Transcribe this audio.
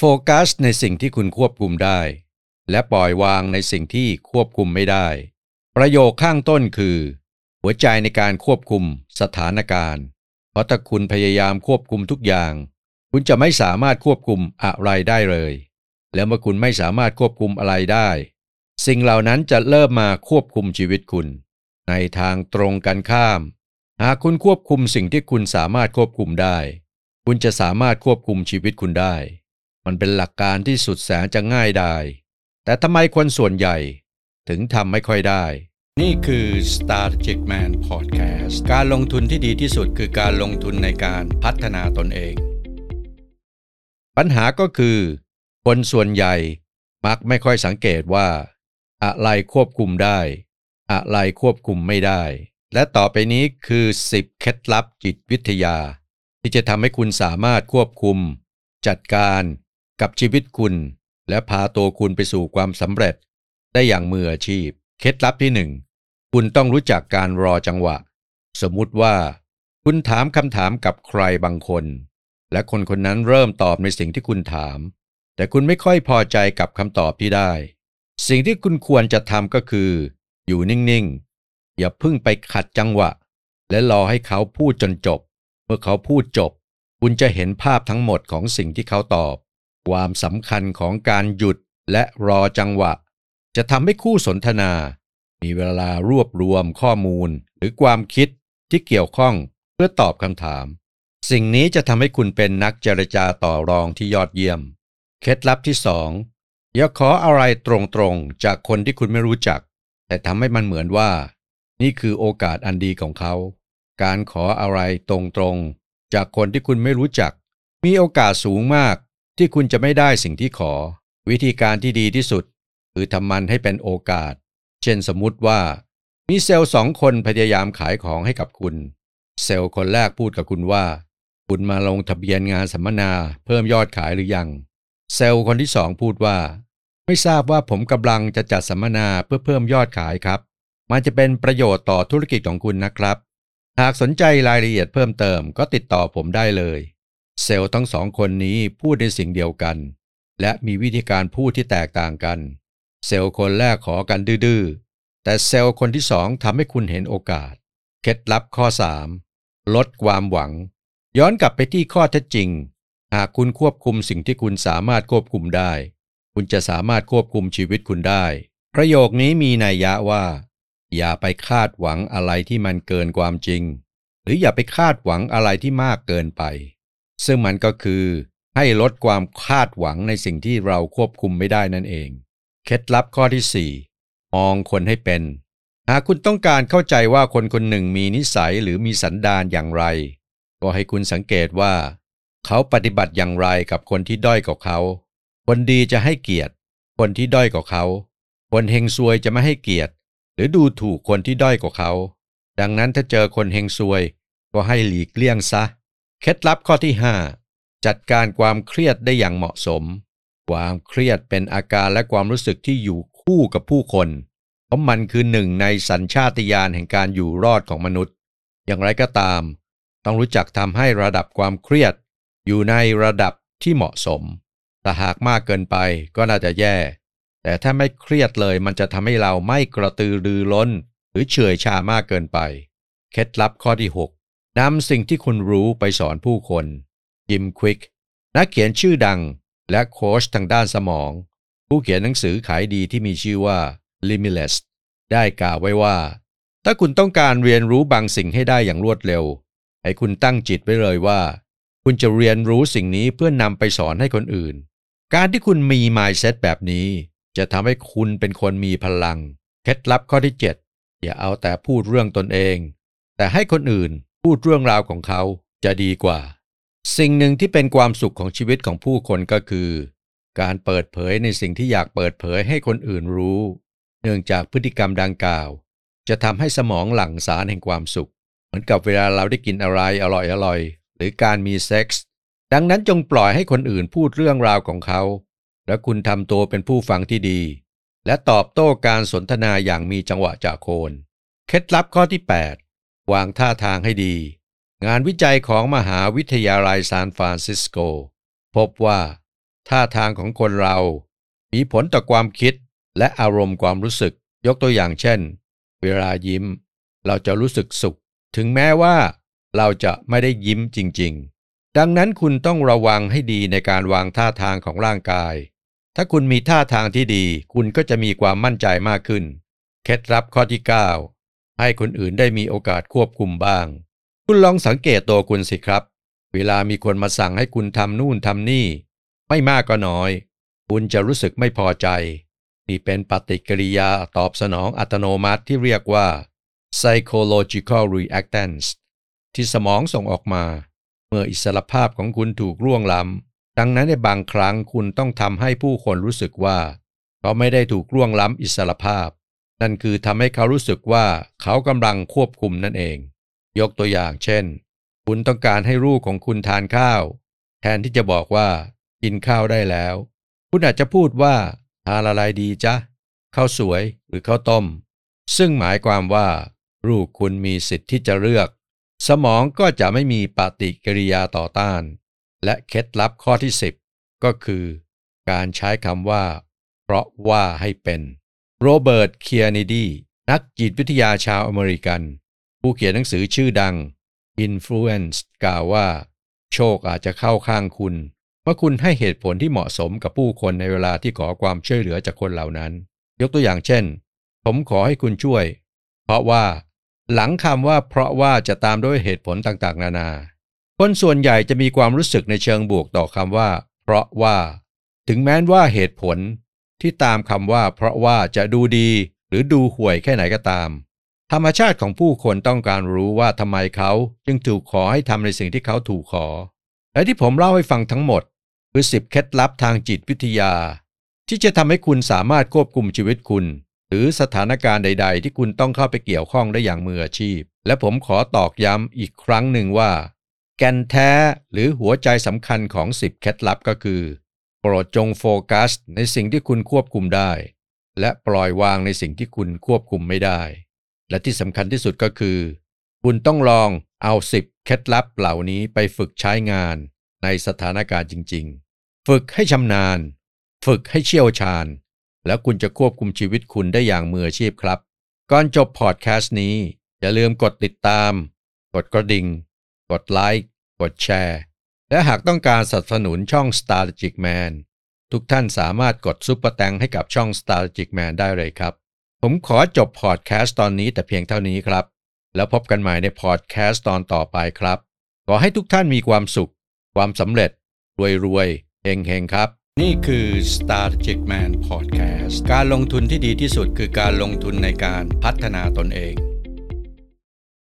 โฟกัสในสิ่งที่คุณควบคุมได้ และปล่อยวางในสิ่งที่ควบคุมไม่ได้ ประโยคข้างต้นคือ หัวใจในการควบคุมสถานการณ์ เพราะถ้าคุณพยายามควบคุมทุกอย่าง คุณจะไม่สามารถควบคุมอะไรได้เลย แล้วเมื่อคุณไม่สามารถควบคุมอะไรได้ สิ่งเหล่านั้นจะเริ่มมาควบคุมชีวิตคุณ ในทางตรงกันข้าม หากคุณควบคุมสิ่งที่คุณสามารถควบคุมได้ คุณจะสามารถควบคุมชีวิตคุณได้ มันเป็นหลักการที่สุดแสนจะง่ายได้แต่ทำไมคนส่วนใหญ่ถึงทำไม่ค่อยได้ นี่คือ Strategic Man Podcast การลงทุนที่ดีที่สุดคือการลงทุนในการพัฒนาตนเอง ปัญหาก็คือ คนส่วนใหญ่มักไม่ค่อยสังเกตว่า อะไรควบคุมได้ อะไรควบคุมไม่ได้ และต่อไปนี้คือ 10 เคล็ดลับจิตวิทยา ที่จะทำให้คุณสามารถควบคุม จัดการ กับชีวิตคุณ และพาตัวคุณไปสู่ความสำเร็จ ได้อย่างมืออาชีพ เคล็ดลับที่หนึ่งคุณต้องรู้จักการรอจังหวะ สมมุติว่า คุณถามคำถามกับใครบางคน และคนคนนั้นเริ่มตอบในสิ่งที่คุณถาม แต่คุณไม่ค่อยพอใจกับคำตอบที่ได้ สิ่งที่คุณควรจะทำก็คือ อยู่นิ่งๆ อย่าพึ่งไปขัดจังหวะ และรอให้เขาพูดจนจบ เมื่อเขาพูดจบ คุณจะเห็นภาพทั้งหมดของสิ่งที่เขาตอบ ความสำคัญของการหยุดและรอจังหวะ จะทำให้คู่สนทนา มีเวลารวบรวมข้อมูลหรือความคิดที่เกี่ยวข้องเพื่อตอบคำถาม สิ่งนี้จะทำให้คุณเป็นนักเจรจาต่อรองที่ยอดเยี่ยม เคล็ดลับที่สองอย่าขออะไรตรงๆ จากคนที่คุณไม่รู้จัก แต่ทำให้มันเหมือนว่า นี่คือโอกาสอันดีของเขา การขออะไรตรงๆ จากคนที่คุณไม่รู้จัก มีโอกาสสูงมาก ที่คุณจะไม่ได้สิ่งที่ขอ วิธีการที่ดีที่สุด คือทำมันให้เป็นโอกาส เช่นสมมุติว่า มีเซลล์สองคนพยายามขายของให้กับคุณ เซลล์คนแรกพูดกับคุณว่า คุณมาลงทะเบียนงานสัมมนาเพิ่มยอดขายหรือยัง เซลล์คนที่สองพูดว่า ไม่ทราบว่าผมกำลังจะจัดสัมมนาเพื่อเพิ่มยอดขายครับ มันจะเป็นประโยชน์ต่อธุรกิจของคุณนะครับ หากสนใจรายละเอียดเพิ่มเติมก็ติดต่อผมได้เลย เซลล์ทั้งสองคนนี้พูดในสิ่งเดียวกัน และมีวิธีการพูดที่แตกต่างกัน เซลล์คนแรกขอกันดื้อแต่เซลล์คนที่สองทำให้คุณเห็นโอกาส เคล็ดลับข้อ 3 ลดความหวัง ย้อนกลับไปที่ข้อเท็จจริง หากคุณควบคุมสิ่งที่คุณสามารถควบคุมได้ คุณจะสามารถควบคุมชีวิตคุณได้ ประโยคนี้มีนัยยะว่า อย่าไปคาดหวังอะไรที่มันเกินความจริง หรืออย่าไปคาดหวังอะไรที่มากเกินไป ซึ่งมันก็คือให้ลดความคาดหวังในสิ่งที่เราควบคุมไม่ได้นั่นเอง เคล็ดลับข้อที่ 4 มองคนให้เป็น หากคุณต้องการเข้าใจว่าคนคนหนึ่งมีนิสัยหรือมีสันดานอย่างไร ก็ให้คุณสังเกตว่า เขาปฏิบัติอย่างไรกับคนที่ด้อยกว่าเขา คนดีจะให้เกียรติ คนที่ด้อยกว่าเขา คนเฮงซวยจะไม่ให้เกียรติ หรือดูถูกคนที่ด้อยกว่าเขา ดังนั้นถ้าเจอคนเฮงซวย ก็ให้หลีกเลี่ยงซะ เคล็ดลับข้อที่ 5 จัดการความเครียดได้อย่างเหมาะสม ความเครียดเป็นอาการและความรู้สึกที่อยู่คู่กับผู้คนเพราะมันคือหนึ่งในสัญชาตญาณแห่งการอยู่รอดของมนุษย์ อย่างไรก็ตาม ต้องรู้จักทำให้ระดับความเครียด อยู่ในระดับที่เหมาะสม แต่หากมากเกินไปก็น่าจะแย่ แต่ถ้าไม่เครียดเลยมันจะทำให้เราไม่กระตือรือร้น หรือเฉื่อยชามากเกินไป เคล็ดลับข้อที่6 นำสิ่งที่คุณรู้ไปสอนผู้คน ยิมควิก นักเขียนชื่อดังและโค้ชทางด้านสมอง ผู้เขียนหนังสือขายดีที่มีชื่อว่า Limitless ได้กล่าวไว้ว่า ถ้าคุณต้องการเรียนรู้บางสิ่งให้ได้อย่างรวดเร็ว ให้คุณตั้งจิตไว้เลยว่า คุณจะเรียนรู้สิ่งนี้เพื่อนนำไปสอนให้คนอื่น การที่คุณมี mindset แบบนี้ จะทำให้คุณเป็นคนมีพลัง เคล็ดลับข้อที่ 7 อย่าเอาแต่พูดเรื่องตนเอง แต่ให้คนอื่นพูดเรื่องราวของเขาจะดีกว่า สิ่งหนึ่งที่เป็นความสุขของชีวิตของผู้คนก็คือ การเปิดเผยในสิ่งที่อยากเปิดเผยให้คนอื่นรู้ เนื่องจากพฤติกรรมดังกล่าว จะทำให้สมองหลั่งสารแห่งความสุข เหมือนกับเวลาเราได้กินอะไรอร่อยอร่อยหรือการมีเซ็กส์ดังนั้นจงปล่อยให้คนอื่นพูดเรื่องราวของเขา และคุณทำตัวเป็นผู้ฟังที่ดี และตอบโต้การสนทนาอย่างมีจังหวะจากโคน เคล็ดลับข้อที่ 8 วางท่าทางให้ดี งานวิจัยของมหาวิทยาลัยซานฟรานซิสโก พบว่า ท่าทางของคนเรา มีผลต่อความคิดและอารมณ์ความรู้สึก ยกตัวอย่างเช่น เวลายิ้ม เราจะรู้สึกสุข ถึงแม้ว่า เราจะไม่ได้ยิ้มจริง ๆ ดังนั้นคุณต้องระวังให้ดีในการวางท่าทางของร่างกาย ถ้าคุณมีท่าทางที่ดี คุณก็จะมีความมั่นใจมากขึ้น เคล็ดลับข้อที่ 9 ให้คนอื่นได้มีโอกาสควบคุมบ้าง คุณลองสังเกตตัวคุณสิครับ เวลามีคนมาสั่งให้คุณทำนู่นทำนี่ ไม่มากก็น้อย คุณจะรู้สึกไม่พอใจนี่เป็นปฏิกิริยาตอบสนองอัตโนมัติที่เรียกว่า psychological reactance ที่สมองส่งออกมา เมื่ออิสรภาพของคุณถูกล่วงล้ำดังนั้นในบางครั้งคุณต้องทำให้ผู้คนรู้สึกว่า เขาไม่ได้ถูกล่วงล้ำอิสรภาพ นั่นคือทำให้เขารู้สึกว่าเขากำลังควบคุมนั่นเอง ยกตัวอย่างเช่น คุณต้องการให้ลูกของคุณทานข้าว แทนที่จะบอกว่า กินข้าวได้แล้ว คุณอาจจะพูดว่า ทานอะไรดีจ๊ะข้าวสวยหรือข้าวต้ม ซึ่งหมายความว่า ลูกคุณมีสิทธิ์ที่จะเลือก สมองก็จะไม่มีปฏิกิริยาต่อต้าน และเคล็ดลับข้อที่ 10 ก็คือ การใช้คำว่า เพราะว่าให้เป็น Robert Cialdini นักจิตวิทยาชาวอเมริกัน ผู้เขียนหนังสือชื่อดัง Influence กล่าวว่า โชคอาจจะเข้าข้างคุณ เมื่อคุณให้เหตุผลที่เหมาะสมกับผู้คนในเวลาที่ขอความช่วยเหลือจากคนเหล่านั้น ยกตัวอย่างเช่น ผมขอให้คุณช่วย เพราะว่า หลังคำว่าเพราะว่าจะตามด้วยเหตุผลต่างๆ นานา คนส่วนใหญ่จะมีความรู้สึกในเชิงบวกต่อคำว่า เพราะว่า ถึงแม้ว่าเหตุผล ที่ตามคำว่าเพราะว่าจะดูดีหรือดูห่วยแค่ไหนก็ตาม ธรรมชาติของผู้คนต้องการรู้ว่าทำไมเขาจึงถูกขอให้ทำในสิ่งที่เขาถูกขอ และที่ผมเล่าให้ฟังทั้งหมด คือสิบเคล็ดลับทางจิตวิทยา ที่จะทำให้คุณสามารถควบคุมชีวิตคุณ หรือสถานการณ์ใด ๆ ที่คุณต้องเข้าไปเกี่ยวข้องได้อย่างมืออาชีพ และผมขอตอกย้ำอีกครั้งหนึ่งว่า แกนแท้หรือหัวใจสำคัญของ10เคล็ดลับก็คือ รดจงโฟกัสในสิ่งที่คุณควบคุมได้ และปล่อยวางในสิ่งที่คุณควบคุมไม่ได้ และที่สำคัญที่สุดก็คือ คุณต้องลองเอา10เคล็ดลับเหล่านี้ไปฝึกใช้งานในสถานการณ์จริง ๆ ฝึกให้ชำนาญ ฝึกให้เชี่ยวชาญ แล้วคุณจะควบคุมชีวิตคุณได้อย่างมืออาชีพครับ ก่อนจบพอดแคสต์นี้ อย่าลืมกดติดตาม กดกระดิ่ง กดไลค์ กดแชร์ และหากต้องการสนับสนุนช่อง Strategic Man ทุกท่านสามารถกดซุปเปอร์แตงให้กับช่อง Strategic Man ได้เลยครับ ผมขอจบพอดแคสต์ตอนนี้แต่เพียงเท่านี้ครับ แล้วพบกันใหม่ในพอดแคสต์ตอนต่อไปครับ ขอให้ทุกท่านมีความสุข ความสำเร็จ รวยรวยเฮงเฮงครับ นี่คือ Strategic Man Podcast การลงทุนที่ดีที่สุดคือการลงทุนในการพัฒนาตนเอง